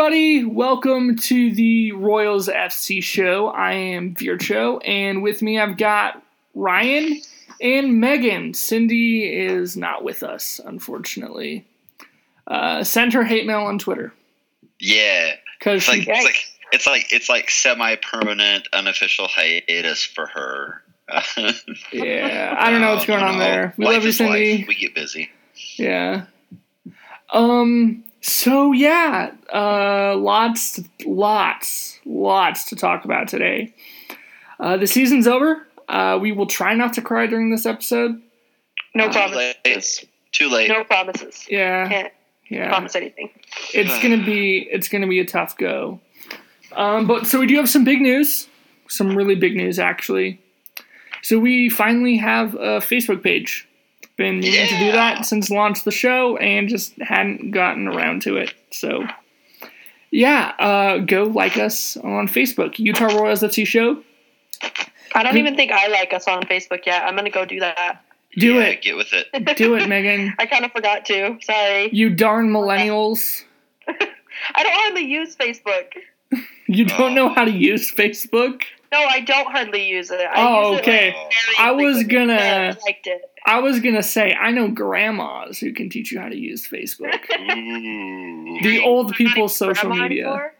everybody. Welcome to the Royals FC show. I am Vircho, and with me I've got Ryan and Megan. Cindy is not with us, unfortunately. Uh, send her hate mail on Twitter Yeah, because it's like it's like it's like it's like semi-permanent unofficial hiatus for her. Yeah, I don't know what's going on there. We Life love you, Cindy. life. We get busy. Yeah. Um. So yeah, uh, lots, lots, lots to talk about today. Uh, the season's over. Uh, we will try not to cry during this episode. No Too promises. late. Too late. No promises. Yeah, Can't yeah. promise anything. It's gonna be it's gonna be a tough go. Um, but so we do have some big news, some really big news actually. So we finally have a Facebook page. Been needing to do that since launch the show and just hadn't gotten around to it. So yeah, uh, go like us on Facebook, Utah Royals FC Show. I don't even think I like us on Facebook yet. I'm gonna go do that. Do Yeah, it, Get with it. do it, Megan. I kind of forgot to. Sorry. You darn millennials. I don't hardly use Facebook. You don't Oh. know how to use Facebook. No, I don't hardly use it. I Oh, use it, okay. like, very I was gonna- I liked it. I was gonna say I know grandmas who can teach you how to use Facebook. The old people's social media. anymore?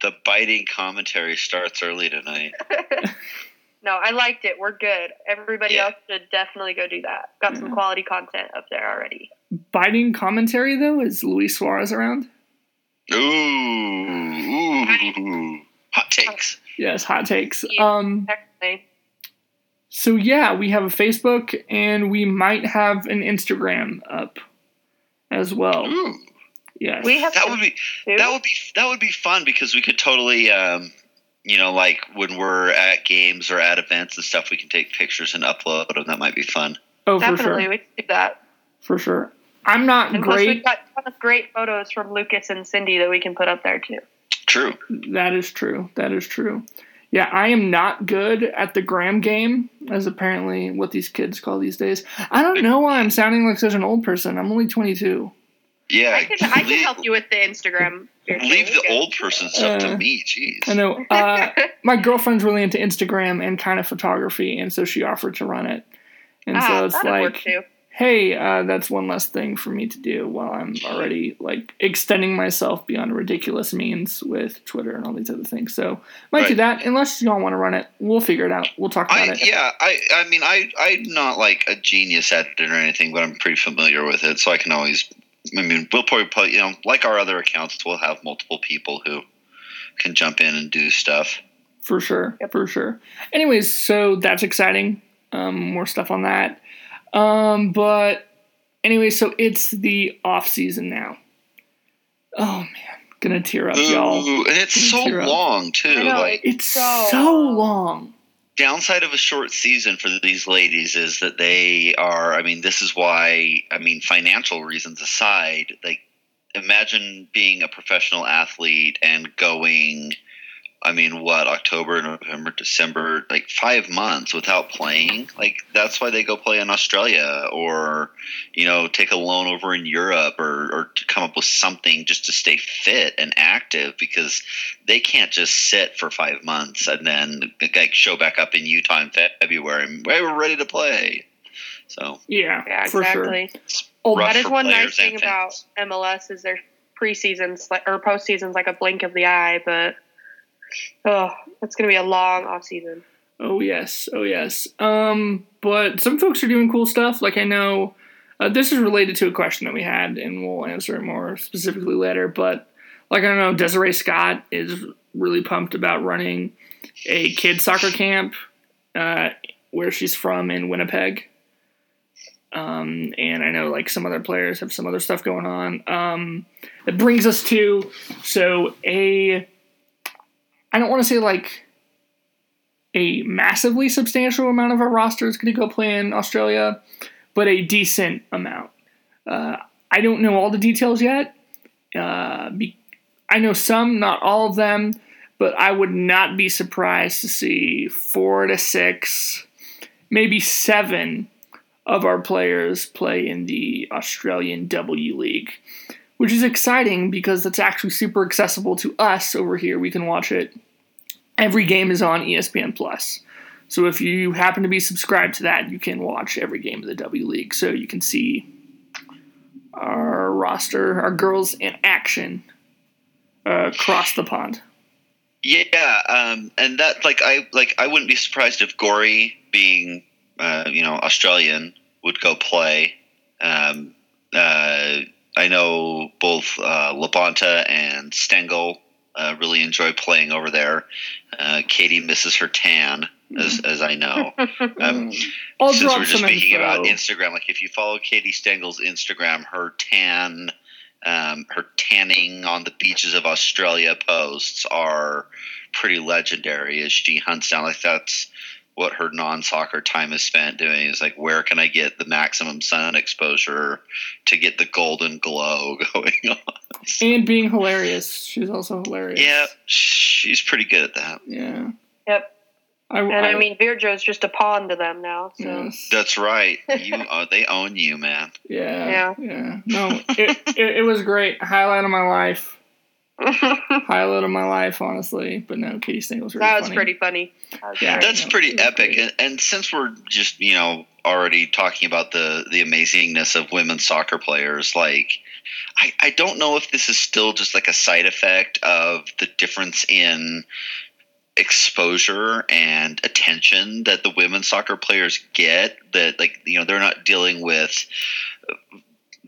The biting commentary starts early tonight. No, I liked it. We're good. Everybody Yeah. else should definitely go do that. Got some quality content up there already. Biting commentary though is Luis Suarez around. Ooh, ooh. Hot takes. Yes, hot takes. Yeah. Um, Technically. So yeah, we have a Facebook and we might have an Instagram up as well. Ooh. Yes, We have That would be two. that would be that would be fun because we could totally um you know like when we're at games or at events and stuff we can take pictures and upload them that might be fun oh for Definitely, sure, we should do that. for sure. I'm not And plus, great. we've got a ton of great photos from Lucas and Cindy that we can put up there too. true That is true. That is true. Yeah, I am not good at the gram game, as apparently what these kids call these days. I don't know why I'm sounding like such an old person. I'm only 22. yeah I can, I can help you with the Instagram. leave the old person stuff Uh, to me jeez I know. Uh, my girlfriend's really into Instagram and kind of photography, and so she offered to run it. And Ah, so it's that'd work like, too. Hey, uh, that's one less thing for me to do while I'm already like extending myself beyond ridiculous means with Twitter and all these other things. So might do that unless y'all want to run it. We'll figure it out. We'll talk about I, it. yeah, I, I mean, I, I'm not like a genius at it or anything, but I'm pretty familiar with it, so I can always. I mean, we'll probably, put, you know, like our other accounts, we'll have multiple people who can jump in and do stuff. For sure, for sure. Anyways, so that's exciting. Um, more stuff on that. Um, but anyway, so it's the off season now. Oh man, gonna tear up, y'all. And it's so Tear up. long too. Know, like It's So so long. long. downside of a short season for these ladies is that they are. I mean, this is why. I mean, financial reasons aside, like imagine being a professional athlete and going. I mean, what October, November, December, like five months without playing. Like that's why they go play in Australia, or you know, take a loan over in Europe, or or to come up with something just to stay fit and active because they can't just sit for five months and then like show back up in Utah in February. and "Hey, we're ready to play. So Yeah, Yeah, for sure. exactly. Oh, That is one nice thing about. MLS is their preseasons like or postseasons like a blink of the eye, but oh, it's gonna be a long off season. Oh yes, oh yes. Um, but some folks are doing cool stuff. Like I know, uh, this is related to a question that we had, and we'll answer it more specifically later. But like I don't know, Desiree Scott is really pumped about running a kid soccer camp uh, where she's from in Winnipeg. Um, and I know like some other players have some other stuff going on. Um, it brings us to so a I don't want to say like a massively substantial amount of our roster is going to go play in Australia, but a decent amount. Uh, I don't know all the details yet. Uh, be, I know some, not all of them, but I would not be surprised to see four to six, maybe seven of our players play in the Australian W League, which is exciting because it's actually super accessible to us over here. We can watch it. Every game is on ESPN Plus. So if you happen to be subscribed to that, you can watch every game of the W League. So you can see our roster, our girls in action uh, across the pond. Yeah, um, and that like I like I wouldn't be surprised if Gorry, being uh, you know Australian, would go play. Um, uh, I know both uh, Labonta and Stengel uh, really enjoy playing over there. Uh, Katie misses her tan, as, as I know. Um, since we're just speaking info. about Instagram, like if you follow Katie Stengel's Instagram, her tan, um, her tanning on the beaches of Australia posts are pretty legendary. As she hunts down, like that's what her non-soccer time is spent doing. Is like, where can I get the maximum sun exposure to get the golden glow going on? and being hilarious. She's also hilarious. yeah, she's pretty good at that. Yeah. Yep. I, And I mean, Virjo's just a pawn to them now. So yes. That's right. You, uh, they own you, man. Yeah. Yeah. No, it, it, it was great. Highlight of my life. Highlight of my life, honestly. But no, Katie Stengel's really that was funny. pretty funny. Yeah. That's no, pretty epic. And, and since we're just, you know, already talking about the the amazingness of women's soccer players, like I, I don't know if this is still just like a side effect of the difference in exposure and attention that the women's soccer players get that like you know they're not dealing with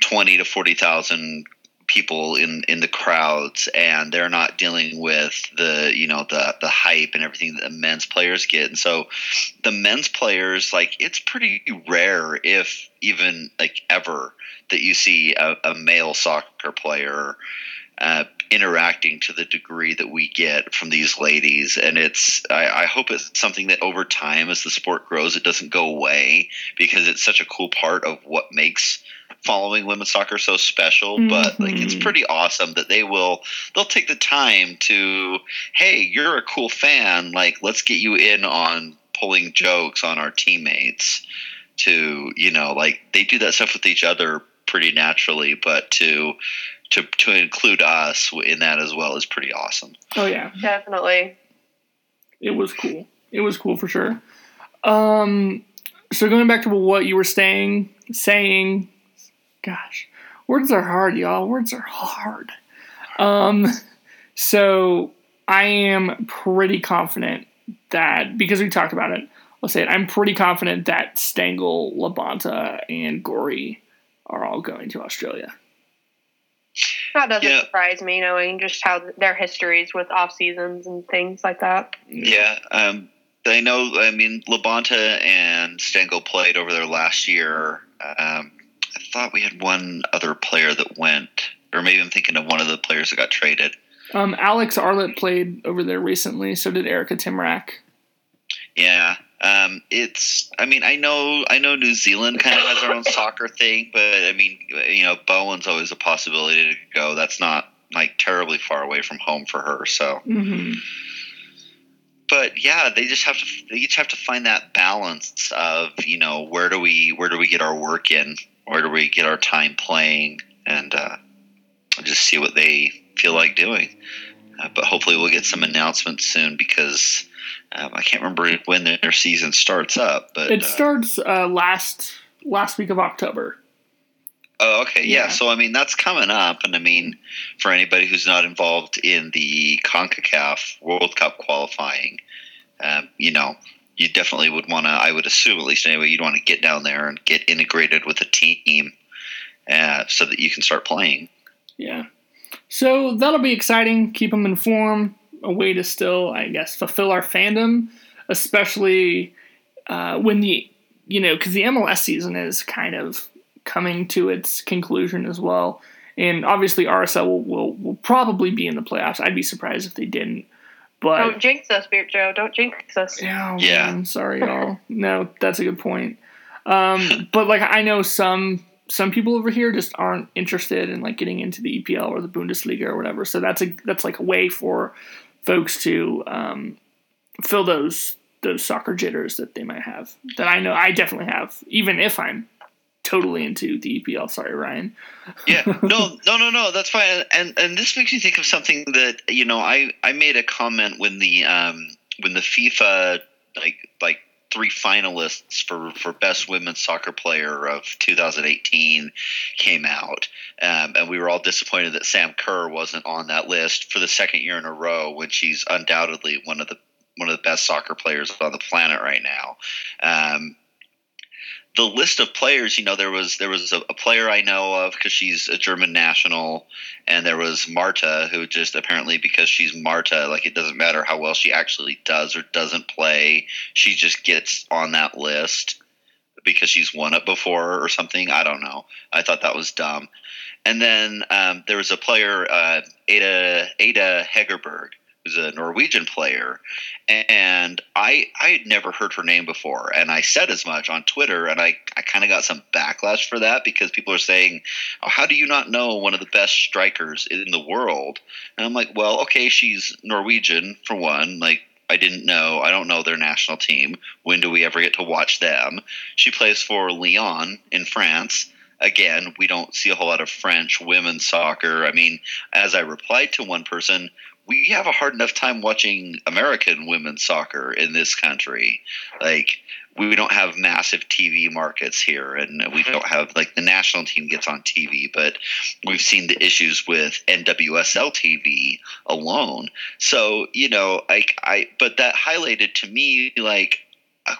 20 to 40,000 people in in the crowds and they're not dealing with the you know the the hype and everything that the men's players get. And so the men's players like it's pretty rare if even like ever that you see a, a male soccer player uh, interacting to the degree that we get from these ladies. And it's I, I hope it's something that over time as the sport grows it doesn't go away because it's such a cool part of what makes following women's soccer so special but like it's Mhm. pretty awesome that they will they'll take the time to hey you're a cool fan like let's get you in on pulling jokes on our teammates to you know like they do that stuff with each other pretty naturally but to to to include us in that as well is pretty awesome Oh, yeah. Definitely. It was cool. It was cool for sure. Um, so going back to what you were saying, saying, gosh, words are hard, y'all. Words are hard. Um, so I am pretty confident that because we talked about it, I'll say it. I'm pretty confident that Stengel, Labonta, and Gorry are all going to Australia. That doesn't Yeah. surprise me, knowing just how their histories with off seasons and things like that. yeah um I know. I mean, Labonta and Stengel played over there last year. Um, I thought we had one other player that went, or maybe I'm thinking of one of the players that got traded. Um, Alex Arlitt played over there recently. So did Erika Tymrak. Yeah. Um, it's. I mean, I know. I know New Zealand kind of has their own soccer thing, but I mean, you know, Bowen's always a possibility to go. That's not like terribly far away from home for her. So, hmm but yeah, they just have to. They each have to find that balance of you know where do we where do we get our work in, where do we get our time playing, and uh, just see what they feel like doing. Uh, but hopefully, we'll get some announcements soon because um, I can't remember when their season starts up. But It uh, starts uh, last last week of October. Oh, okay. Yeah. Yeah. So, I mean, that's coming up. And I mean, for anybody who's not involved in the CONCACAF World Cup qualifying, um, you know, you definitely would want to, I would assume, at least anyway, you'd want to get down there and get integrated with a team uh, so that you can start playing. Yeah. So that'll be exciting. Keep them informed. A way to still, I guess, fulfill our fandom, especially uh, when the, you know, because the MLS season is kind of coming to its conclusion as well. And obviously, RSL will, will, will probably be in the playoffs. I'd be surprised if they didn't. But Don't jinx us, Beard Joe. Don't jinx us. Yeah, Yeah. Man, sorry, y'all. no, that's a good point. Um, but like I know some some people over here just aren't interested in like getting into the EPL or the Bundesliga or whatever. So that's a that's like a way for folks to um, fill those those soccer jitters that they might have. That I know I definitely have, even if I'm totally into the EPL. Sorry, Ryan. yeah, no, no, no, no. That's fine. And and this makes me think of something that you know I I made a comment when the um when the FIFA like like three finalists for, for best women's soccer player of 2018 came out, um, and we were all disappointed that Sam Kerr wasn't on that list for the second year in a row when she's undoubtedly one of the one of the best soccer players on the planet right now. Um, the list of players, you know, there was there was a, a player I know of because she's a German national, and there was Marta who just apparently because she's Marta, like it doesn't matter how well she actually does or doesn't play, she just gets on that list because she's won it before or something. I don't know. I thought that was dumb. And then um, there was a player, uh, Ada Ada Hegerberg, who's a Norwegian player, and I I had never heard her name before, and I said as much on Twitter, and I I kind of got some backlash for that because people are saying, oh, "How do you not know one of the best strikers in the world?" And I'm like, "Well, okay, she's Norwegian for one, like." I didn't know. I don't know their national team. When do we ever get to watch them? She plays for Lyon in France again, we don't see a whole lot of French women's soccer. I mean, as I replied to one person, we have a hard enough time watching American women's soccer in this country. Like we don't have massive TV markets here, and we don't have like the national team gets on TV, but we've seen the issues with NWSL TV alone. So you know, like I, but that highlighted to me like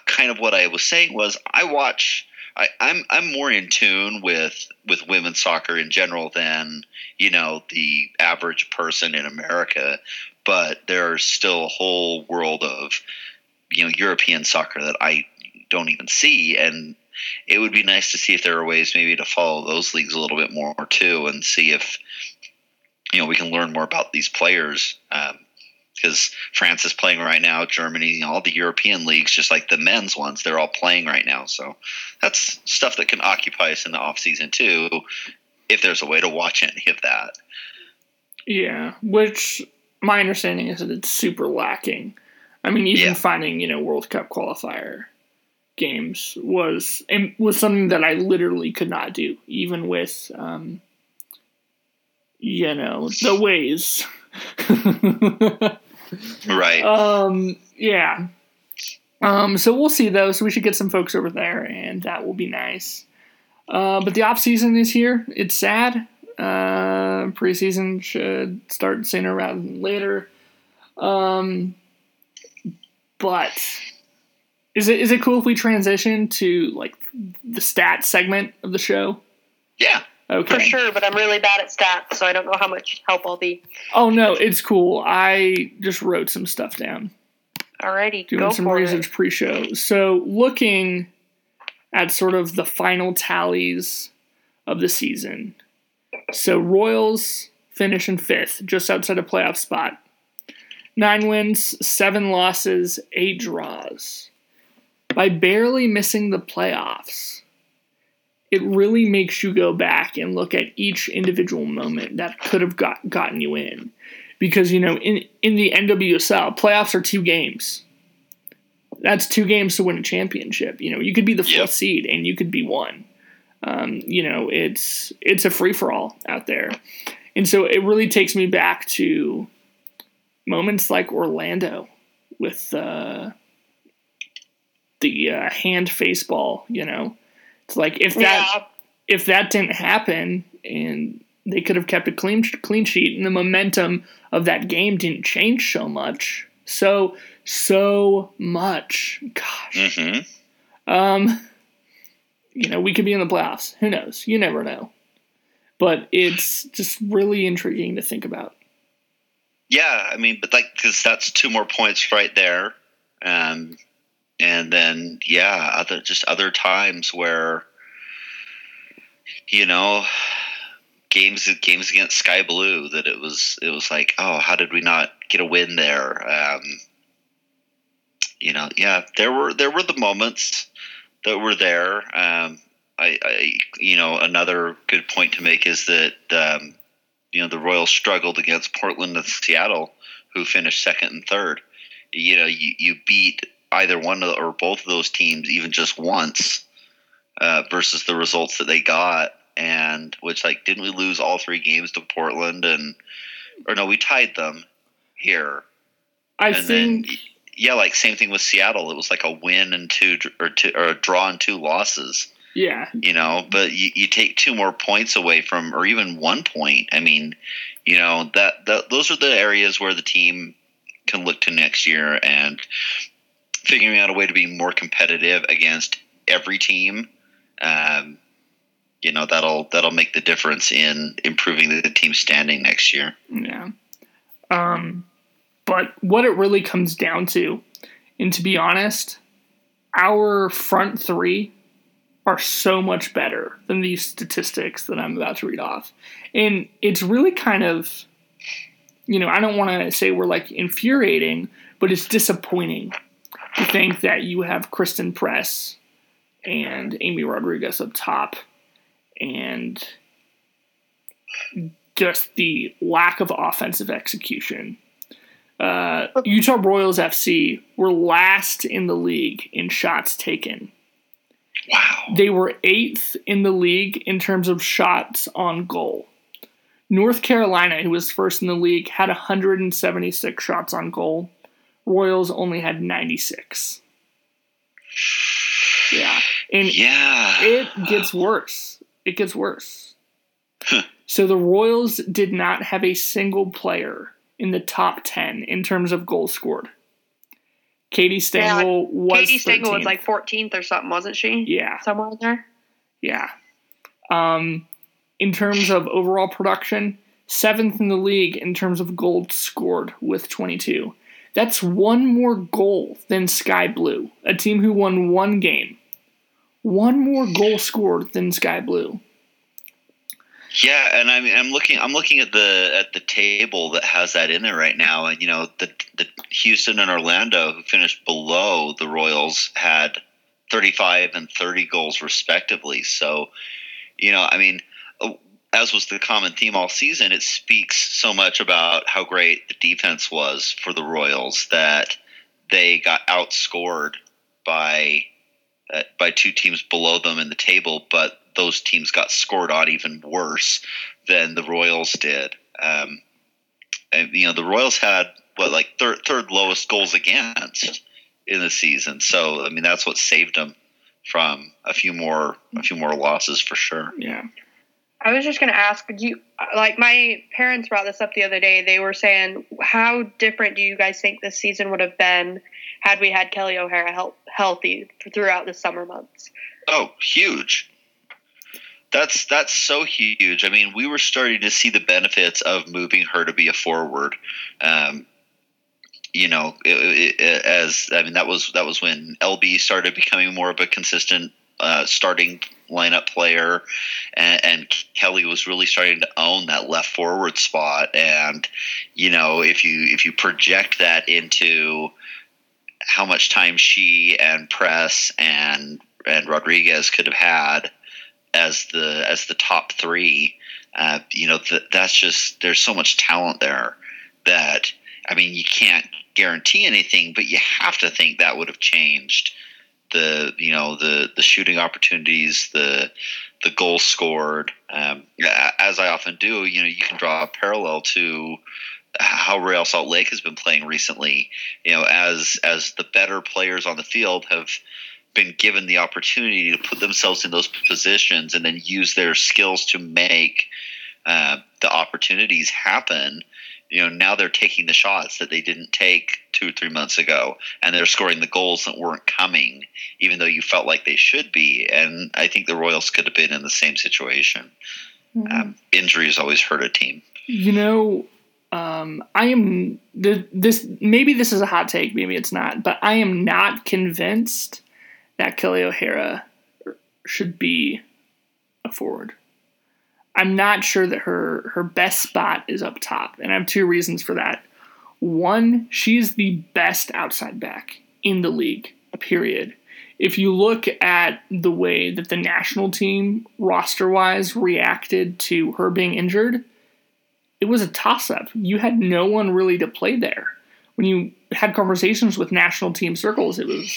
kind of what I was saying was I watch I, I'm I'm more in tune with with women's soccer in general than you know the average person in America, but there's still a whole world of you know European soccer that I don't even see, and it would be nice to see if there are ways maybe to follow those leagues a little bit more too, and see if you know we can learn more about these players. Um, because France is playing right now, Germany, you know, all the European leagues, just like the men's ones, they're all playing right now. So that's stuff that can occupy us in the off season too, if there's a way to watch any of that. Yeah, which my understanding is that it's super lacking. I mean, even yeah. finding you know World Cup qualifier games was was something that I literally could not do, even with um, you know the ways. right. Um. Yeah. Um. So we'll see though. So we should get some folks over there, and that will be nice. Uh, but the off season is here. It's sad. Uh, preseason should start sooner rather than later. Um. But is it is it cool if we transition to like the stats segment of the show? Yeah. Okay. For sure, but I'm really bad at stats, so I don't know how much help I'll be. Oh no, it's cool. I just wrote some stuff down. Alrighty, doing some research it. pre-show. So looking at sort of the final tallies of the season. So Royals finish in fifth, just outside a playoff spot. Nine wins, seven losses, eight draws. By barely missing the playoffs it really makes you go back and look at each individual moment that could have got gotten you in. Because, you know, in, in the NWSL, playoffs are two games. That's two games to win a championship. You know, you could be the fourth yep. seed and you could be one. Um, you know, it's it's a free for all out there. And so it really takes me back to moments like Orlando with uh, the uh, hand face ball, you know, it's like if that yeah. if that didn't happen and they could have kept a clean clean sheet and the momentum of that game didn't change so much. So so much. Gosh. Mm-hmm. Um you know, we could be in the playoffs. Who knows? You never know. But it's just really intriguing to think about. Yeah, I mean, but like, because that's two more points right there. Um, and then yeah, other just other times where you know games games against Sky Blue that it was it was like oh how did we not get a win there? Um, you know yeah there were there were the moments that were there. Um, I, I, you know another good point to make is that um, you know the Royals struggled against Portland and Seattle who finished second and third. You know you, you beat either one or both of those teams even just once, uh, versus the results that they got, and which like didn't we lose all three games to Portland and or no we tied them here. I and think then yeah, like same thing with Seattle. It was like a win and two or two or a draw and two losses. yeah, You know, but you, you take two more points away from, or even one point. I mean, you know that, that those are the areas where the team can look to next year and figuring out a way to be more competitive against every team. Um, you know that'll that'll make the difference in improving the team standing next year. Yeah. Um, but what it really comes down to, and to be honest, our front three are so much better than these statistics that I'm about to read off. And it's really kind of, you know, I don't want to say we're like infuriating, but it's disappointing to think that you have Christen Press and Amy Rodriguez up top and just the lack of offensive execution. Uh, Utah Royals FC were last in the league in shots taken. Wow. They were eighth in the league in terms of shots on goal. North Carolina, who was first in the league, had 176 shots on goal. Royals only had 96. Yeah. And Yeah. it gets worse. It gets worse. Huh. so the Royals did not have a single player in the top 10 in terms of goals scored. Katie Stengel was Katie Stengel was like 14th or something, wasn't she? yeah, Somewhere in there. yeah. Um, in terms of overall production, seventh in the league in terms of goals scored with 22. That's one more goal than Sky Blue, a team who won one game. One more goal scored than Sky Blue. Yeah, and I mean, I'm looking. I'm looking at the at the table that has that in there right now, and you know, the the Houston and Orlando, who finished below the Royals, had 35 and 30 goals respectively. So, you know, I mean, as was the common theme all season, it speaks so much about how great the defense was for the Royals that they got outscored by uh, by two teams below them in the table, but those teams got scored on even worse than the Royals did. Um, and, you know, the Royals had what like third third lowest goals against in the season. So I mean, that's what saved them from a few more a few more losses for sure. Yeah. I was just going to ask, do you like my parents brought this up the other day? They were saying, how different do you guys think this season would have been had we had Kelley O'Hara help, healthy throughout the summer months? Oh, huge. That's that's so huge. I mean, we were starting to see the benefits of moving her to be a forward. Um, you know, it, it, as I mean, that was that was when LB started becoming more of a consistent uh, starting lineup player, and, and Kelly was really starting to own that left forward spot. And you know, if you if you project that into how much time she and Press and and Rodriguez could have had as the as the top three. Uh, you know, th- that's just there's so much talent there that I mean, you can't guarantee anything, but you have to think that would have changed the you know the the shooting opportunities, the the goals scored. Um, as I often do, you know, you can draw a parallel to how Real Salt Lake has been playing recently. You know, as as the better players on the field have been given the opportunity to put themselves in those positions and then use their skills to make uh, the opportunities happen. You know, now they're taking the shots that they didn't take two or three months ago, and they're scoring the goals that weren't coming, even though you felt like they should be. And I think the Royals could have been in the same situation. Um, injuries always hurt a team. You know, um, I am th- this. Maybe this is a hot take. Maybe it's not. But I am not convinced that Kelley O'Hara should be a forward. I'm not sure that her her best spot is up top, and I have two reasons for that. One, she's the best outside back in the league. Period. If you look at the way that the national team roster wise reacted to her being injured, it was a toss up. You had no one really to play there. When you had conversations with national team circles, it was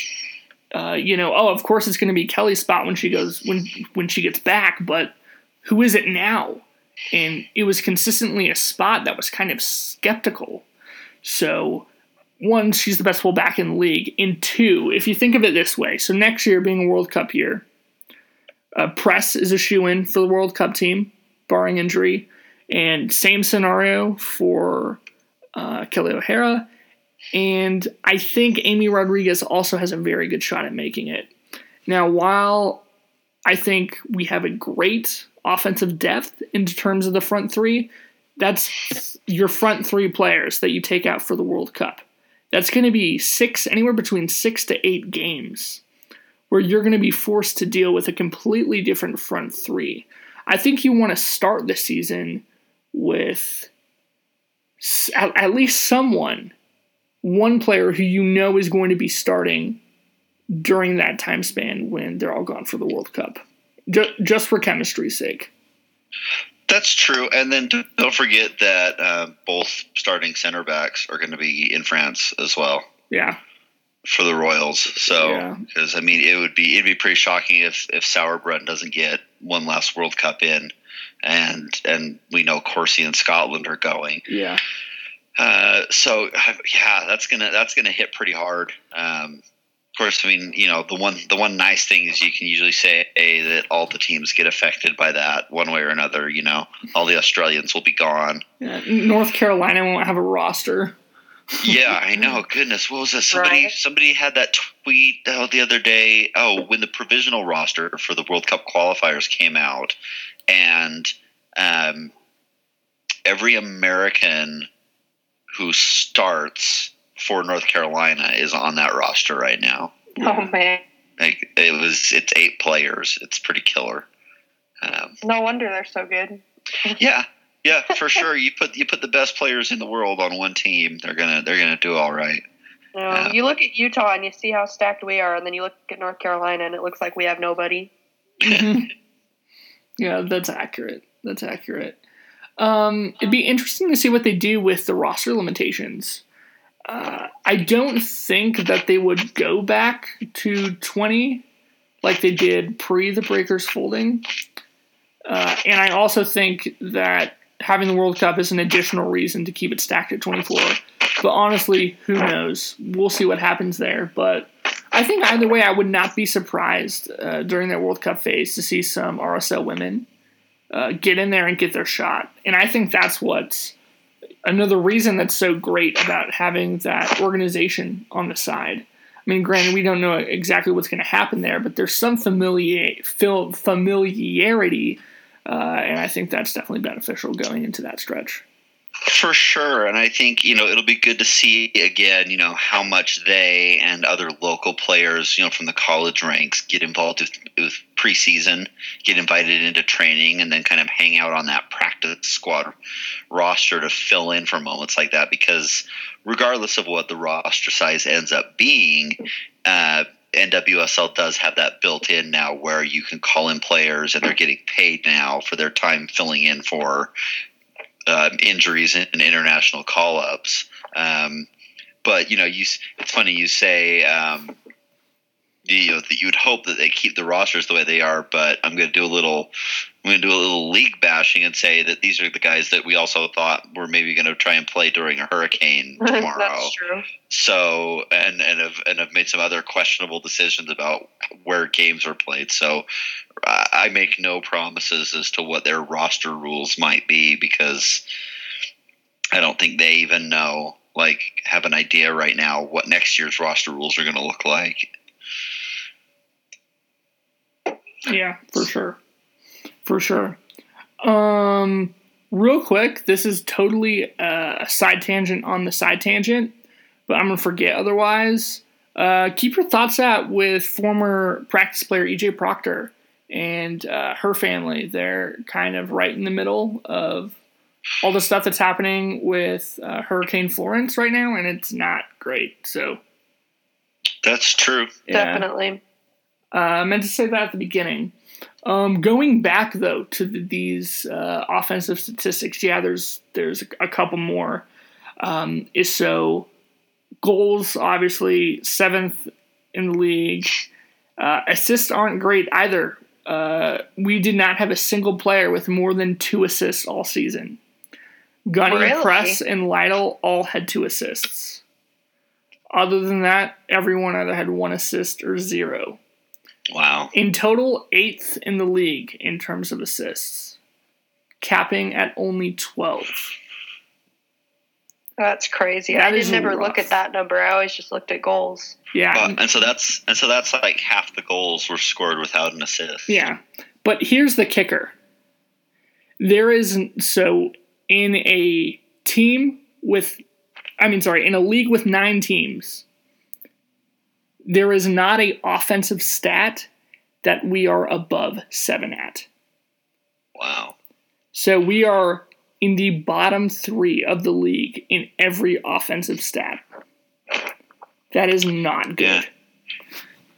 uh, you know, oh, of course it's going to be Kelly's spot when she goes when when she gets back, but who is it now? And it was consistently a spot that was kind of skeptical. So, one, she's the best fullback in the league. And two, if you think of it this way, so next year being a World Cup year, uh, Press is a shoe in for the World Cup team, barring injury. And same scenario for uh, Kelley O'Hara. And I think Amy Rodriguez also has a very good shot at making it. Now, while I think we have a great offensive depth in terms of the front three, that's your front three players that you take out for the World Cup. That's going to be six, anywhere between six to eight games where you're going to be forced to deal with a completely different front three. I think you want to start the season with at, at least someone, one player who you know is going to be starting during that time span when they're all gone for the World Cup, just, just for chemistry's sake. That's true, and then don't forget that uh, both starting center backs are going to be in France as well. Yeah, for the Royals. So, because yeah. I mean, it would be it'd be pretty shocking if if Sauerbrunn doesn't get one last World Cup in and and we know Corsie and Scotland are going. Yeah. Uh, so yeah, that's gonna that's gonna hit pretty hard. Um, of course, I mean you know the one the one nice thing is you can usually say that all the teams get affected by that one way or another. You know, all the Australians will be gone. Yeah, North Carolina won't have a roster. yeah, I know. Goodness, what was that? Somebody right. somebody had that tweet oh, the other day. Oh, when the provisional roster for the World Cup qualifiers came out, and um, every American who starts for North Carolina is on that roster right now. Oh man! Like it was, it's eight players. It's pretty killer. Um, no wonder they're so good. yeah, yeah, for sure. You put you put the best players in the world on one team, they're gonna they're gonna do all right. Yeah. Um, you look at Utah and you see how stacked we are, and then you look at North Carolina and it looks like we have nobody. Yeah, that's accurate. That's accurate. Um, it'd be interesting to see what they do with the roster limitations. Uh, I don't think that they would go back to 20 like they did pre the Breakers folding. Uh, and I also think that having the World Cup is an additional reason to keep it stacked at 24. But honestly, who knows? We'll see what happens there. But I think either way, I would not be surprised uh, during that World Cup phase to see some RSL women uh, get in there and get their shot. And I think that's what's another reason that's so great about having that organization on the side. I mean, granted, we don't know exactly what's going to happen there, but there's some familiar, familiarity, uh, and I think that's definitely beneficial going into that stretch. For sure. And I think, you know, it'll be good to see again, you know, how much they and other local players, you know, from the college ranks get involved with, with preseason, get invited into training, and then kind of hang out on that practice squad roster to fill in for moments like that. Because regardless of what the roster size ends up being, uh, NWSL does have that built in now where you can call in players and they're getting paid now for their time filling in for uh, injuries and international call ups. Um, but you know, you it's funny you say um, you know that you would hope that they keep the rosters the way they are. But I'm going to do a little, I'm going to do a little league bashing and say that these are the guys that we also thought were maybe going to try and play during a hurricane tomorrow. That's true. So and and have and have made some other questionable decisions about where games are played. So I make no promises as to what their roster rules might be because I don't think they even know like have an idea right now what next year's roster rules are going to look like. Yeah, for sure. For sure. Um, real quick, this is totally a side tangent on the side tangent, but I'm going to forget otherwise. Uh, keep your thoughts out with former practice player EJ Proctor and uh, her family. They're kind of right in the middle of all the stuff that's happening with uh, Hurricane Florence right now, and it's not great. So that's true. Yeah. Definitely. Uh, I meant to say that at the beginning. Um, going back though to the, these uh, offensive statistics, yeah, there's there's a couple more. Um, is so goals obviously seventh in the league. Uh, assists aren't great either. Uh, we did not have a single player with more than two assists all season. Gunny, Really? Press, and Lytle all had two assists. Other than that, everyone either had one assist or zero. Wow. In total, eighth in the league in terms of assists, capping at only 12. That's crazy. That I didn't never rough. look at that number. I always just looked at goals. Yeah. Well, and so that's and so that's like half the goals were scored without an assist. Yeah. But here's the kicker. There is so in a team with I mean sorry, in a league with 9 teams, there is not a offensive stat that we are above 7 at. Wow. So we are in the bottom 3 of the league in every offensive stat. That is not good.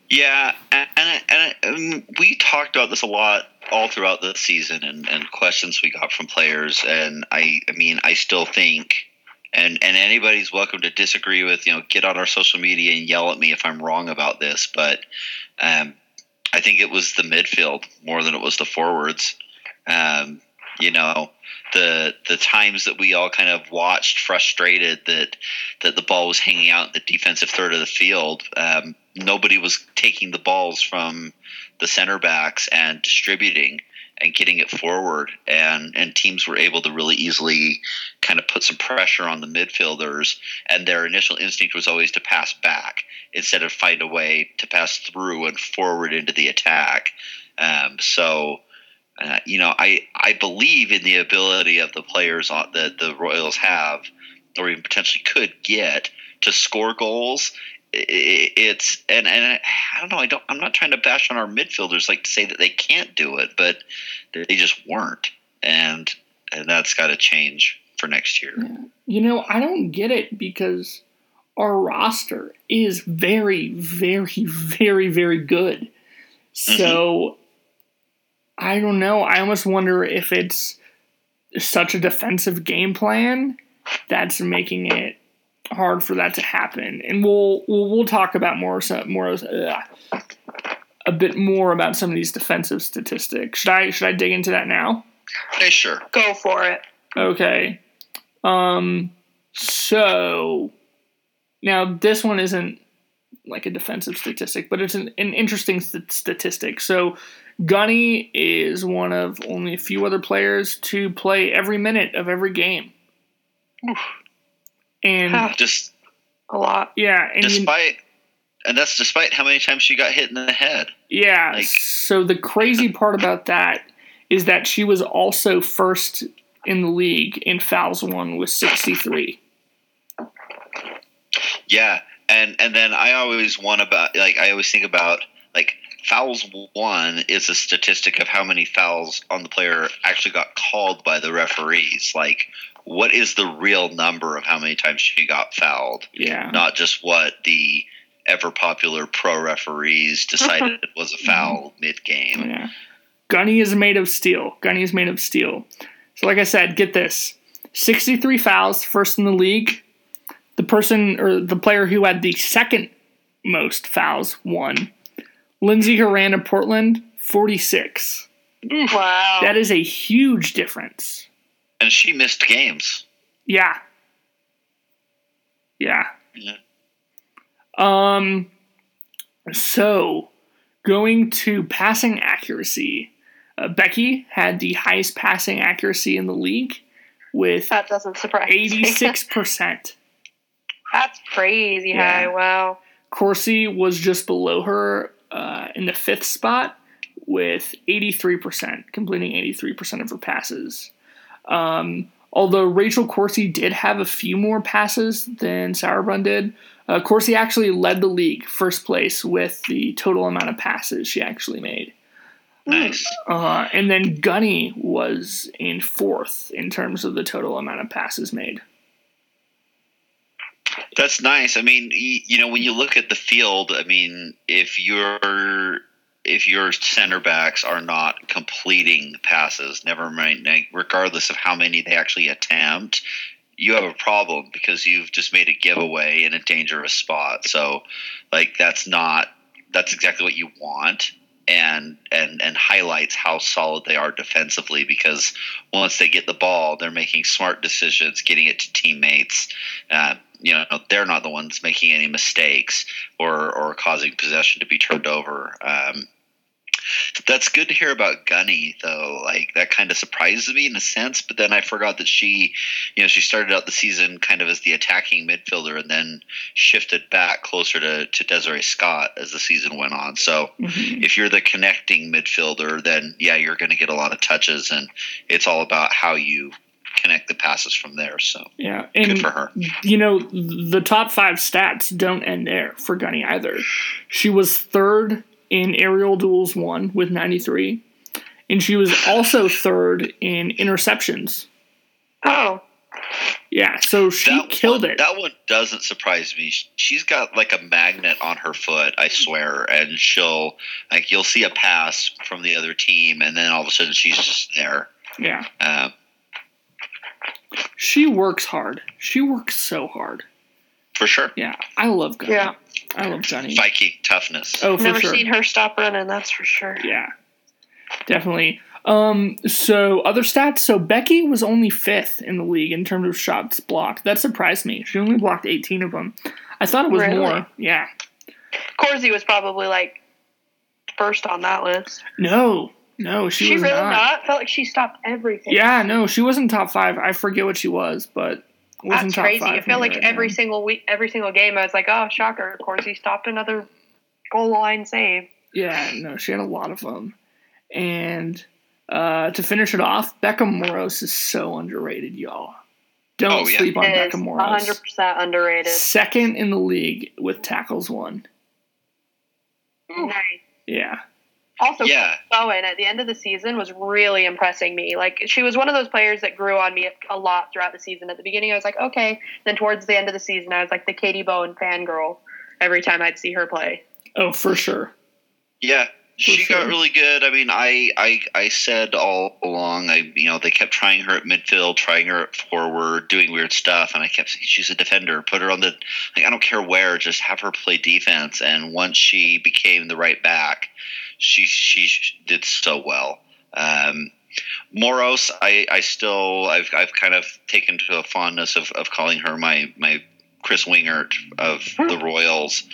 Yeah. And, and, and we talked about this a lot all throughout the season, and, and questions we got from players. And I, I mean, I still think, and and anybody's welcome to disagree with, you know, get on our social media and yell at me if I'm wrong about this. But um, I think it was the midfield more than it was the forwards. Um, you know, the the times that we all kind of watched frustrated that that the ball was hanging out in the defensive third of the field. Um, nobody was taking the balls from the center backs and distributing and getting it forward and and teams were able to really easily kind of put some pressure on the midfielders and their initial instinct was always to pass back instead of find a way to pass through and forward into the attack um, so uh, you know I, I believe in the ability of the players on, that the royals have or even potentially could get to score goals I- I- it's and and I don't know. I don't. I'm not trying to bash on our midfielders like to say that they can't do it, but they just weren't, and and that's got to change for next year. You know, I don't get it because our roster is very, very, very, very good. So I don't know. I almost wonder if it's such a defensive game plan that's making it hard for that to happen. And we'll we'll, we'll talk about more so- more uh, a bit more about some of these defensive statistics. Should I should I dig into that now? Okay, sure. Go for it. Okay. Um so now this one isn't like a defensive statistic, but it's an, an interesting st- statistic. So Gunny is one of only a few other players to play every minute of every game. And Just A lot. yeah, and you- despite, and that's despite how many times she got hit in the head. Yeah. Like- so the crazy part about that is that she was also first in the league in fouls won with 63. Yeah, and and then I always want about like I always think about like fouls won is a statistic of how many fouls on the player actually got called by the referees. Like, what is the real number of how many times she got fouled? Yeah. not just what the ever popular pro referees decided was a foul mid game. Yeah. Gunny is made of steel. Gunny is made of steel. So, like I said, get this 63 fouls, first in the league. The person or the player who had the second most fouls won. Lindsey Horan of Portland, 46. Wow. That is a huge difference. And she missed games. Yeah. Yeah. Yeah. Um so going to passing accuracy. Uh, Becky had the highest passing accuracy in the league with that doesn't surprise me. 86%. That's crazy Yeah. high. Wow. Corsie was just below her uh, in the fifth spot with 83%, completing 83% of her passes. Um, although Rachel Corsie did have a few more passes than Sauerbrunn did, uh, Corsie actually led the league first place with the total amount of passes she actually made. Nice. Uh, and then Gunny was in fourth in terms of the total amount of passes made. That's nice. I mean, you know, when you look at the field, I mean, if your if your center backs are not completing passes, never mind, regardless of how many they actually attempt, you have a problem because you've just made a giveaway in a dangerous spot. So, like that's not that's exactly what you want and and and highlights how solid they are defensively because once they get the ball, they're making smart decisions, getting it to teammates. Uh, you know, they're not the ones making any mistakes or or causing possession to be turned over. Um, that's good to hear about Gunny though. Like that kind of surprises me in a sense, but then I forgot that she, you know, she started out the season kind of as the attacking midfielder and then shifted back closer to, to Desiree Scott as the season went on. So mm-hmm. if you're the connecting midfielder, then yeah, you're going to get a lot of touches and it's all about how you connect the passes from there. So yeah, and good for her. You know, the top five stats don't end there for Gunny either. She was third in aerial duels one with 93, and she was also third in interceptions. Oh. Yeah, so she that killed one, it. That one doesn't surprise me. She's got like a magnet on her foot, I swear, and she'll like you'll see a pass from the other team, and then all of a sudden she's just there. Yeah. Um, she works hard. She works so hard. For sure. Yeah, I love Gunny. Yeah. I love Gunny. Viking toughness. Oh, for Never sure. seen her stop running, that's for sure. Yeah, definitely. Um, so other stats. So Becky was only fifth in the league in terms of shots blocked. That surprised me. She only blocked 18 of them. I thought it was really? more. Yeah. Corsie was probably like first on that list. No, no, she, she was really not. not. Felt like she stopped everything. Yeah, no, she wasn't top five. I forget what she was, but that's crazy. I feel like every single week, every single game, I was like, oh, shocker! Of course, he stopped another goal line save. Yeah, no, she had a lot of them. And uh, to finish it off, Becca Moros is so underrated, y'all. Don't oh, yeah. sleep on it Becca Moros. 100% underrated. Second in the league with tackles one. Nice. Yeah. Also, yeah. Bowen at the end of the season was really impressing me. Like she was one of those players that grew on me a lot throughout the season. At the beginning, I was like, okay. Then towards the end of the season, I was like the Katie Bowen fangirl every time I'd see her play. Oh, for sure. Yeah, she sure. got really good. I mean, I, I I said all along, I you know they kept trying her at midfield, trying her at forward, doing weird stuff, and I kept saying she's a defender. Put her on the like I don't care where, just have her play defense. And once she became the right back, she she did so well. Um, Moros, I, I still I've I've kind of taken to a fondness of, of calling her my my Chris Wingert of the Royals.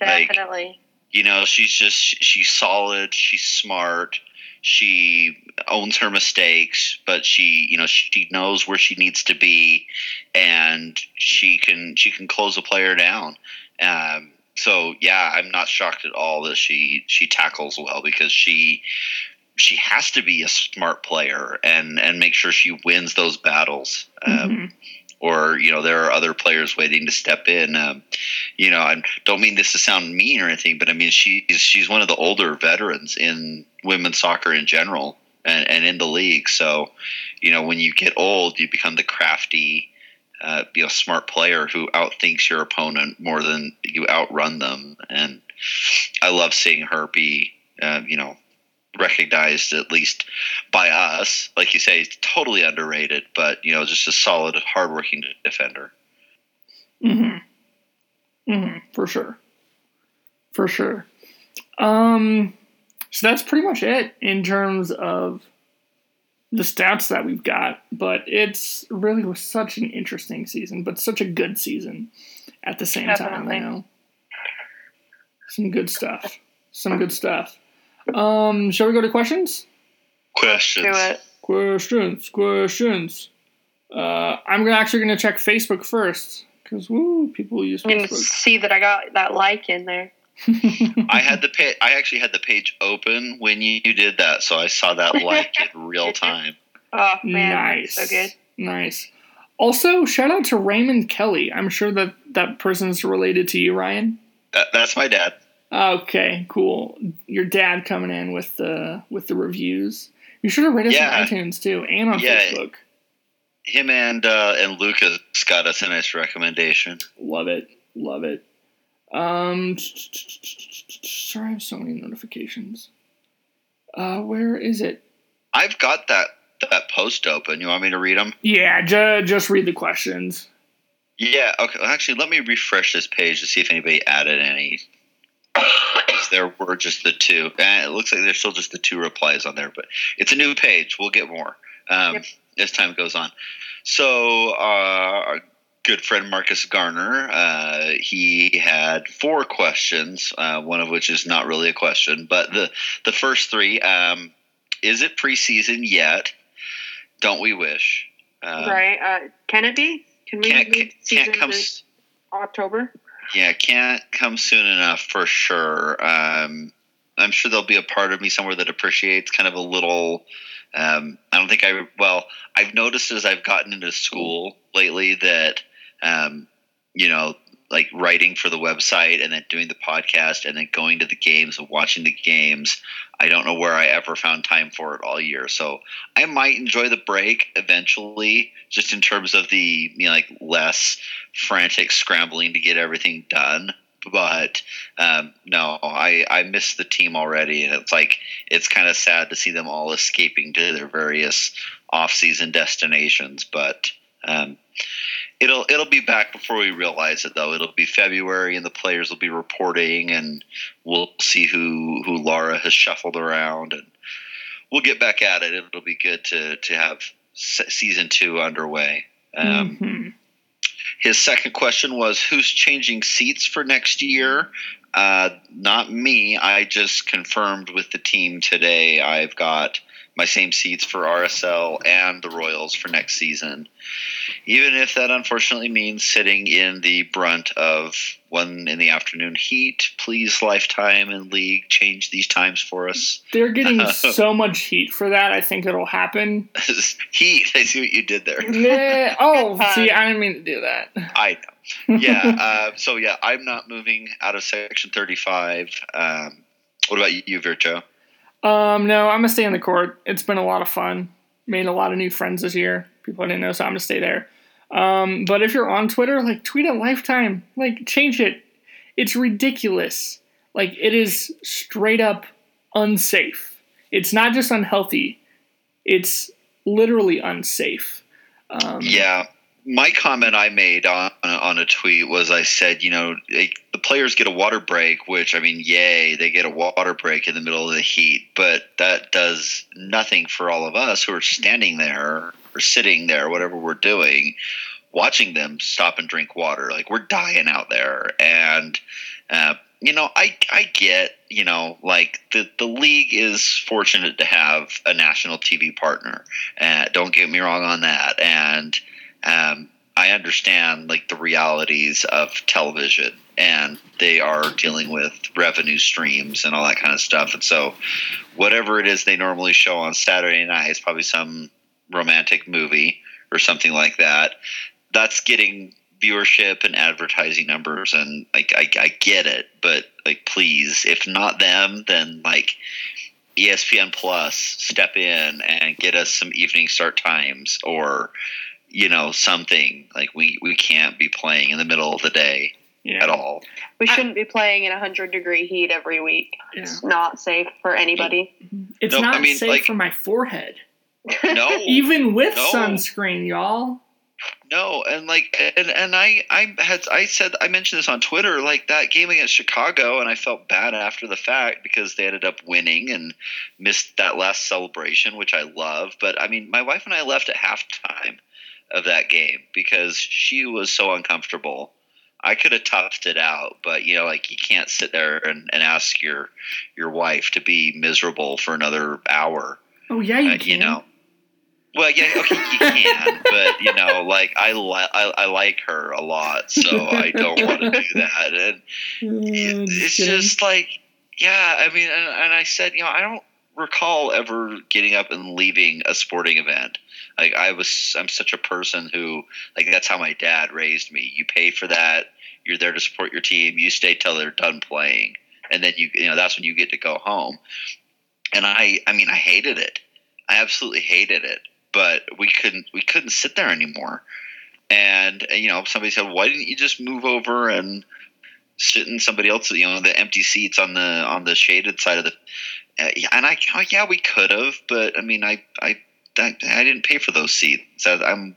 Definitely. Like, you know, she's just she's solid, she's smart, she owns her mistakes, but she you know she knows where she needs to be, and she can she can close a player down. Um, so yeah, I'm not shocked at all that she she tackles well because she she has to be a smart player and and make sure she wins those battles. Um, mm-hmm. Or you know there are other players waiting to step in. Um, you know I don't mean this to sound mean or anything, but I mean she's she's one of the older veterans in women's soccer in general and, and in the league. So you know when you get old, you become the crafty uh, be a smart player who outthinks your opponent more than you outrun them. And I love seeing her be, uh, you know, recognized at least by us. Like you say, totally underrated, but you know, just a solid, hardworking defender. Hmm. Hmm. For sure. For sure. Um. So that's pretty much it in terms of the stats that we've got, but it's really was such an interesting season, but such a good season at the same Definitely. time. You know, some good stuff. Some good stuff. Um, shall we go to questions? Questions. Do it. Questions. Questions. Uh, I'm actually gonna check Facebook first because woo, people use Facebook. You see that I got that like in there. I had the page. I actually had the page open when you, you did that, so I saw that like in real time. Oh man, nice, so good, nice. Also, shout out to Raymond Kelly. I'm sure that that person's related to you, Ryan. That, that's my dad. Okay, cool. Your dad coming in with the with the reviews. You should have rated yeah. on iTunes too, and on yeah. Facebook. Him and uh, and Lucas got us a nice recommendation. Love it, love it. Um, sorry, I have so many notifications. Uh, where is it? I've got that that post open. You want me to read them? Yeah, ju- just read the questions. Yeah. Okay. Actually, let me refresh this page to see if anybody added any. there were just the two. Eh, it looks like there's still just the two replies on there, but it's a new page. We'll get more um, yep. as time goes on. So, uh, good friend Marcus Garner, uh, he had four questions, uh, one of which is not really a question, but the the first three. Um, is it preseason yet? Don't we wish? Um, right. Uh, can it be? Can we can't, can't come, October? Yeah, can't come soon enough for sure. Um, I'm sure there'll be a part of me somewhere that appreciates kind of a little. Um, I don't think I well. I've noticed as I've gotten into school lately that um, you know like writing for the website and then doing the podcast and then going to the games and watching the games. I don't know where I ever found time for it all year. So I might enjoy the break eventually, just in terms of the you know like less frantic scrambling to get everything done. But um, no, I I miss the team already, and it's like it's kind of sad to see them all escaping to their various off-season destinations. But um, it'll it'll be back before we realize it though. It'll be february and the players will be reporting and we'll see who who laura has shuffled around and we'll get back at it. It'll be good to to have season two underway. Um, mm-hmm. his second question was who's changing seats for next year? Uh, not me. I just confirmed with the team today. I've got my same seats for RSL and the Royals for next season. Even if that unfortunately means sitting in the brunt of one in the afternoon heat, please Lifetime and League change these times for us. They're getting so much heat for that. I think it'll happen. heat. I see what you did there. Yeah. Oh, see, I didn't mean to do that. I know. Yeah. uh, so yeah, I'm not moving out of Section 35. Um, what about you, Virtuo? Um, no, I'm gonna stay in the court. It's been a lot of fun. Made a lot of new friends this year. People I didn't know, so I'm gonna stay there. Um, but if you're on Twitter, like tweet at Lifetime, like change it. It's ridiculous. Like it is straight up unsafe. It's not just unhealthy. It's literally unsafe. Um, yeah, my comment I made on on a tweet was I said, you know, it, players get a water break, which I mean, yay, they get a water break in the middle of the heat, but that does nothing for all of us who are standing there or sitting there, whatever we're doing, watching them stop and drink water. Like we're dying out there, and uh, you know, I I get, you know, like the the league is fortunate to have a national TV partner. Uh, don't get me wrong on that, and um, I understand like the realities of television and they are dealing with revenue streams and all that kind of stuff. And so whatever it is they normally show on Saturday night is probably some romantic movie or something like that. That's getting viewership and advertising numbers and like I, I get it, but like please, if not them, then like ESPN Plus step in and get us some evening start times or you know something like we we can't be playing in the middle of the day yeah. at all. We shouldn't I, be playing in 100 degree heat every week. Yeah. It's not safe for anybody. It's no, not I mean, safe like, for my forehead. No. Even with no. sunscreen, y'all. No, and like and and I I had I said I mentioned this on Twitter like that game against Chicago and I felt bad after the fact because they ended up winning and missed that last celebration which I love, but I mean my wife and I left at halftime of that game because she was so uncomfortable. I could have toughed it out, but you know, like you can't sit there and, and ask your your wife to be miserable for another hour. Oh yeah, you uh, can. You know. Well, yeah, okay, you can, but you know, like I, li- I, I like her a lot, so I don't want to do that. And oh, it's just like, yeah, I mean, and, and I said, you know, I don't recall ever getting up and leaving a sporting event. Like I was, I'm such a person who like that's how my dad raised me. You pay for that. You're there to support your team. You stay till they're done playing, and then you, you know, that's when you get to go home. And I, I mean, I hated it. I absolutely hated it. But we couldn't, we couldn't sit there anymore. And you know, somebody said, "Why didn't you just move over and?" sit in somebody else, you know, the empty seats on the on the shaded side of the. Uh, and I, oh, yeah, we could have, but I mean, I, I I, I didn't pay for those seats. I, I'm,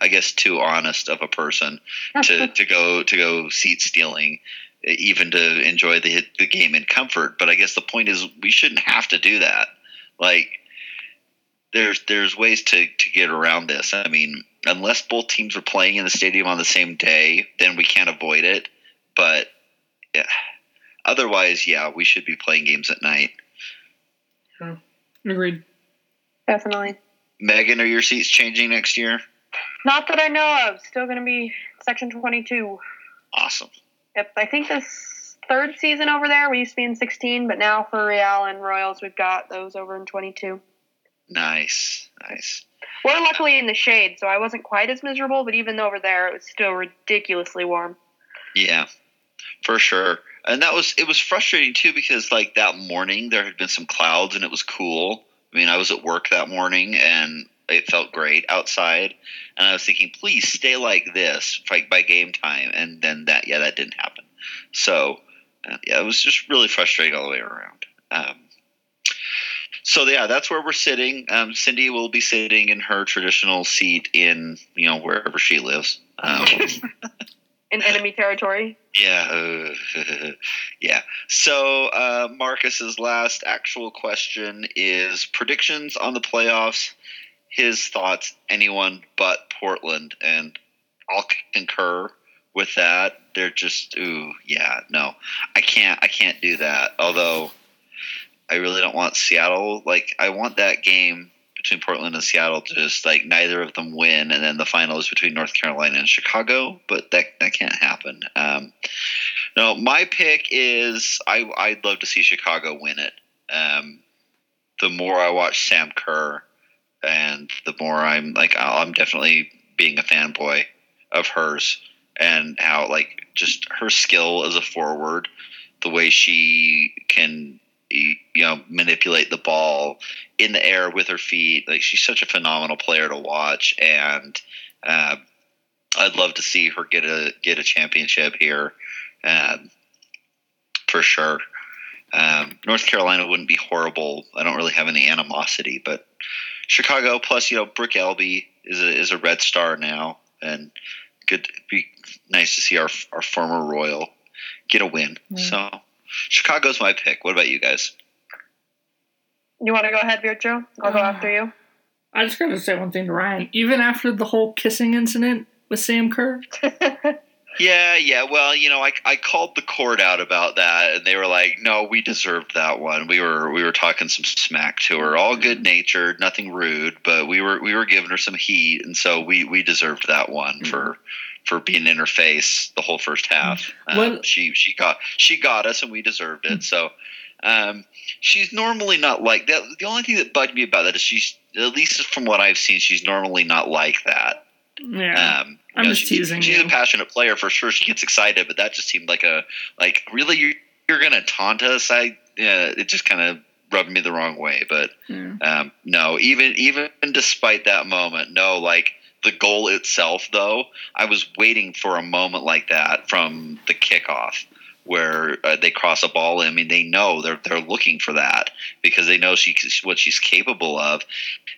I guess, too honest of a person to, to go to go seat stealing, even to enjoy the the game in comfort. But I guess the point is we shouldn't have to do that. Like there's there's ways to to get around this. I mean, unless both teams are playing in the stadium on the same day, then we can't avoid it. But yeah, otherwise, yeah, we should be playing games at night. Mm. Agreed. Definitely. Megan, are your seats changing next year? Not that I know of. Still going to be section 22. Awesome. Yep. I think this third season over there, we used to be in 16, but now for Real and Royals, we've got those over in 22. Nice, nice. We're luckily in the shade, so I wasn't quite as miserable, but even over there, it was still ridiculously warm. Yeah, for sure. And that was it was frustrating too because like that morning there had been some clouds and it was cool. I mean, I was at work that morning and it felt great outside, and I was thinking, please stay like this like by game time, and then that yeah that didn't happen. So uh, yeah, it was just really frustrating all the way around. Um, so yeah, that's where we're sitting. Um, Cindy will be sitting in her traditional seat in you know wherever she lives. Um, In enemy territory. yeah, yeah. So uh, Marcus's last actual question is predictions on the playoffs. His thoughts, anyone but Portland, and I'll concur with that. They're just ooh, yeah, no, I can't, I can't do that. Although I really don't want Seattle. Like I want that game between Portland and Seattle just like neither of them win, and then the final is between North Carolina and Chicago. But that that can't happen. Um, no, my pick is I I'd love to see Chicago win it. Um, the more I watch Sam Kerr, and the more I'm like I'm definitely being a fanboy of hers and how like just her skill as a forward, the way she can you know manipulate the ball in the air with her feet. Like she's such a phenomenal player to watch, and uh, I'd love to see her get a get a championship here, um, for sure. Um, North Carolina wouldn't be horrible. I don't really have any animosity, but Chicago plus you know Brooke Elby is a is a Red Star now, and good be nice to see our our former Royal get a win. So Chicago's my pick. What about you guys? You want to go ahead, Virgil? I'll go Uh, after you. I just gotta say one thing to Ryan. Even after the whole kissing incident with Sam Kerr, Yeah, yeah. Well, you know, I, I called the court out about that, and they were like, "No, we deserved that one. We were we were talking some smack to her, all good natured, nothing rude, but we were we were giving her some heat, and so we we deserved that one for for being in her face the whole first half. Um, Well- she she got she got us, and we deserved it. So, um, she's normally not like that. The only thing that bugged me about that is she's at least from what I've seen, she's normally not like that. yeah, Um, I'm you know, just she- teasing She's you. a passionate player for sure. She gets excited, but that just seemed like a like really you're, you're gonna taunt us. I yeah, it just kind of rubbed me the wrong way. But yeah. um, no, even even despite that moment, no, like the goal itself, though, I was waiting for a moment like that from the kickoff where uh, they cross a ball. I mean, they know they're they're looking for that because they know she what she's capable of,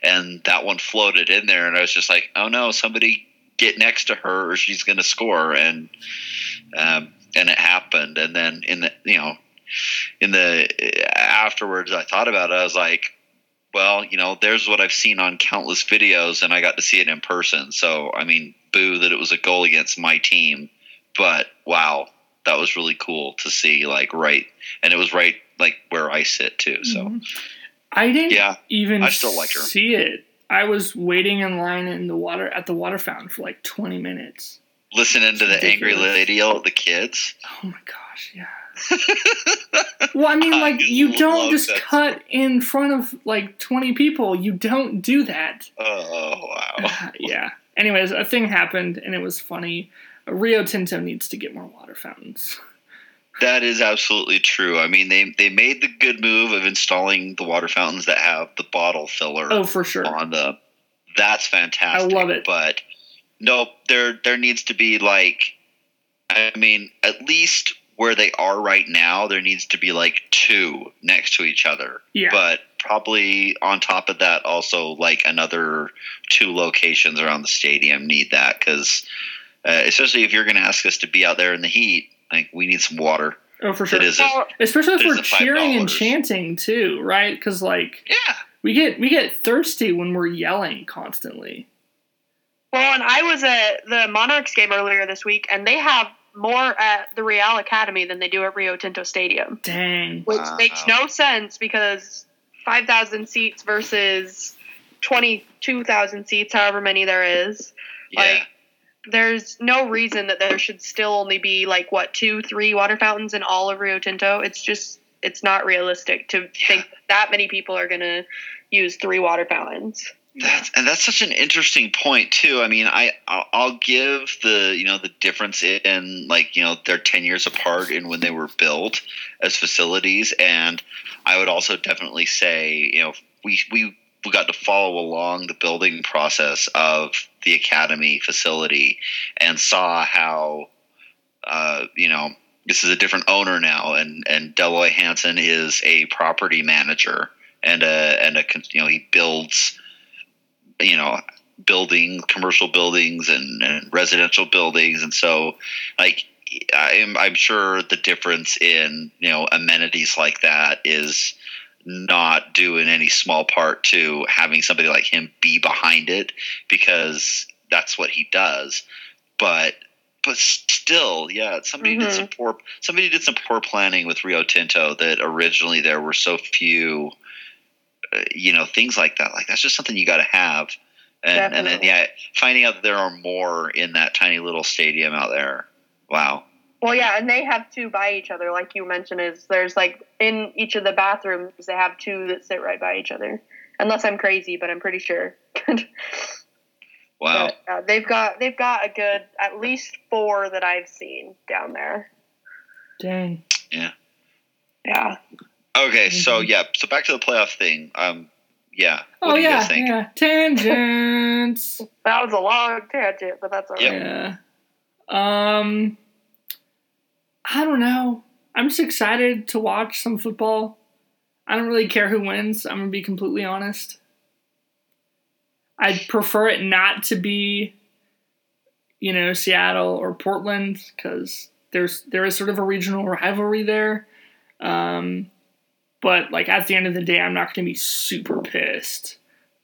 and that one floated in there, and I was just like, oh no, somebody get next to her or she's going to score, and um, and it happened, and then in the you know in the afterwards, I thought about it. I was like, well, you know, there's what I've seen on countless videos, and I got to see it in person. So, I mean, boo that it was a goal against my team, but wow, that was really cool to see. Like right, and it was right like where I sit too. So Mhm. I didn't yeah, even I still like her. see it. I was waiting in line in the water at the water fountain for like 20 minutes. listening to the angry lady yell at the kids. Oh my gosh, yeah. Well, I mean, I like you don't just that. cut in front of like 20 people. You don't do that. Oh wow. yeah. Anyways, a thing happened and it was funny. Rio Tinto needs to get more water fountains. That is absolutely true. I mean, they they made the good move of installing the water fountains that have the bottle filler Oh, for sure. on the That's fantastic. I love it. But no, there there needs to be like, I mean, at least where they are right now, there needs to be like two next to each other. Yeah. But probably on top of that, also like another two locations around the stadium need that because, uh, especially if you're going to ask us to be out there in the heat, like we need some water. Oh, for sure. It is. A, Especially if it is we're a $5. cheering and chanting too, right? Because like yeah. we get we get thirsty when we're yelling constantly. Well, and I was at the Monarchs game earlier this week, and they have more at the Real Academy than they do at Rio Tinto Stadium, Dang. which Wow. makes no sense because 5,000 seats versus 22,000 seats, however many there is. Yeah. Like, there's no reason that there should still only be like what two, three water fountains in all of Rio Tinto. It's just it's not realistic to think that many people are gonna use three water fountains. That's and that's such an interesting point too. I mean, I I'll, give the you know the difference in like you know they're ten years apart in when they were built as facilities, and I would also definitely say you know we we we got to follow along the building process of the academy facility and saw how uh, you know this is a different owner now, and and Dell Loy Hansen is a property manager and a and a you know he builds you know building commercial buildings and, and residential buildings and so like I'm, I'm sure the difference in you know amenities like that is not due in any small part to having somebody like him be behind it because that's what he does but but still yeah somebody did Mhm. some poor somebody did some poor planning with rio tinto that originally there were so few you know things like that like that's just something you got to have and and then yeah finding out that there are more in that tiny little stadium out there wow Well, yeah, and they have two by each other, like you mentioned. Is there's like in each of the bathrooms they have two that sit right by each other. Unless I'm crazy, but I'm pretty sure. wow But, uh, they've got they've got a good at least four that I've seen down there. Dang. Yeah yeah. Okay so Mhm. yeah so back to the playoff thing um yeah what oh do you yeah, think yeah. Tangents. That was a long tangent, but that's alright. Yep. Yeah. Um, I don't know. I'm just excited to watch some football. I don't really care who wins. I'm gonna be completely honest. I'd prefer it not to be, you know, Seattle or Portland because there's there is sort of a regional rivalry there. Um, but like at the end of the day, I'm not gonna be super pissed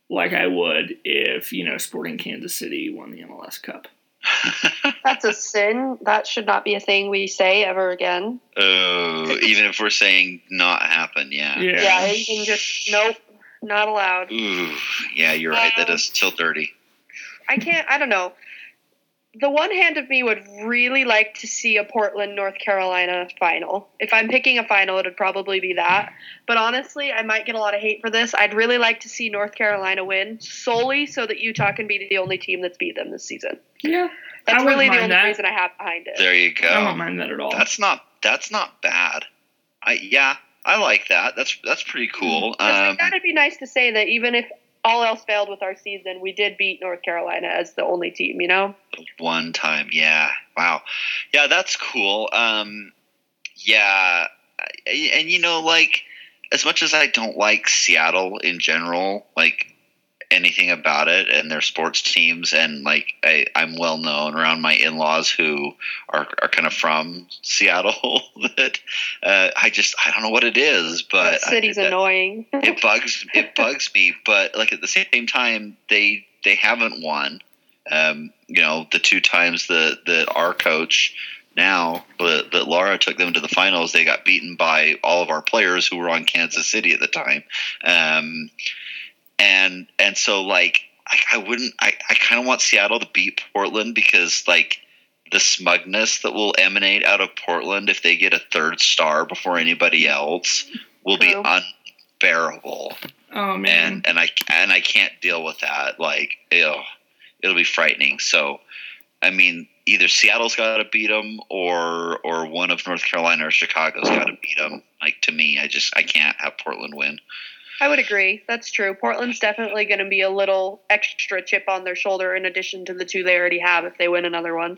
like I would if you know Sporting Kansas City won the MLS Cup. That's a sin. That should not be a thing we say ever again. oh even if we're saying not happen yeah Yeah. Yeah, you can just nope, not allowed. Ooh, yeah you're right that Um, still dirty I can't. I don't know. The one hand of me would really like to see a Portland, North Carolina final. If I'm picking a final, it would probably be that. But honestly, I might get a lot of hate for this. I'd really like to see North Carolina win solely so that Utah can be the only team that's beat them this season. Yeah. That's wouldn't really the only that. reason I have behind it. there you go I don't mind that at all. That's not that's not bad. I yeah, I like that. That's that's pretty cool. Just Um, like that, it'd be nice to say that even if all else failed with our season, we did beat North Carolina as the only team. You know? one time, yeah. Wow. Yeah, that's cool. Um yeah, and you know like as much as I don't like Seattle in general, like anything about it and their sports teams and like I, I'm well known around my in laws who are, are kind of from Seattle that uh, I just I don't know what it is but that city's I, annoying. it bugs it bugs me but like at the same time they they haven't won um you know the two times that that our coach now that, that Laura took them to the finals they got beaten by all of our players who were on Kansas City at the time um and and so like I, I wouldn't I, I kind of want Seattle to beat Portland because like the smugness that will emanate out of Portland if they get a third star before anybody else will be unbearable oh man. and and I and I can't deal with that. Like, ew, it'll be frightening. So, I mean, either Seattle's got to beat them, or or one of North Carolina or Chicago's got to beat them. Like to me, I just I can't have Portland win. I would agree. That's true. Portland's definitely going to be a little extra chip on their shoulder in addition to the two they already have if they win another one.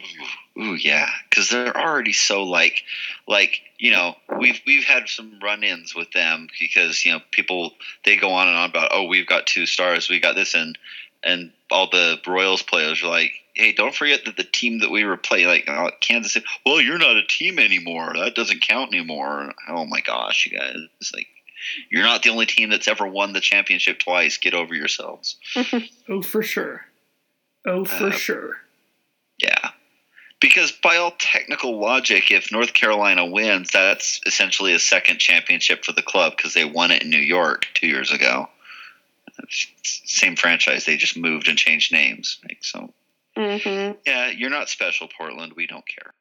Ooh, yeah, because they're already so like, like you know, we've we've had some run-ins with them because you know people they go on and on about oh we've got two stars, we got this, and and all the Royals players are like, hey, don't forget that the team that we were playing, like uh, Kansas City, well, you're not a team anymore. That doesn't count anymore. Oh my gosh, you guys, it's like you're not the only team that's ever won the championship twice. Get over yourselves. oh, for sure. Oh, for uh, sure. Yeah. Because by all technical logic, if North Carolina wins, that's essentially a second championship for the club because they won it in New York two years ago. Same franchise, they just moved and changed names. So, mm-hmm. yeah, you're not special, Portland. We don't care.